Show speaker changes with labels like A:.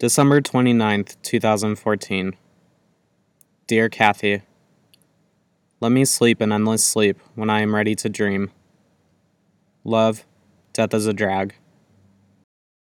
A: December 29th, 2014. Dear Kathy, Let me sleep an endless sleep when I am ready to dream. Love, death is a drag.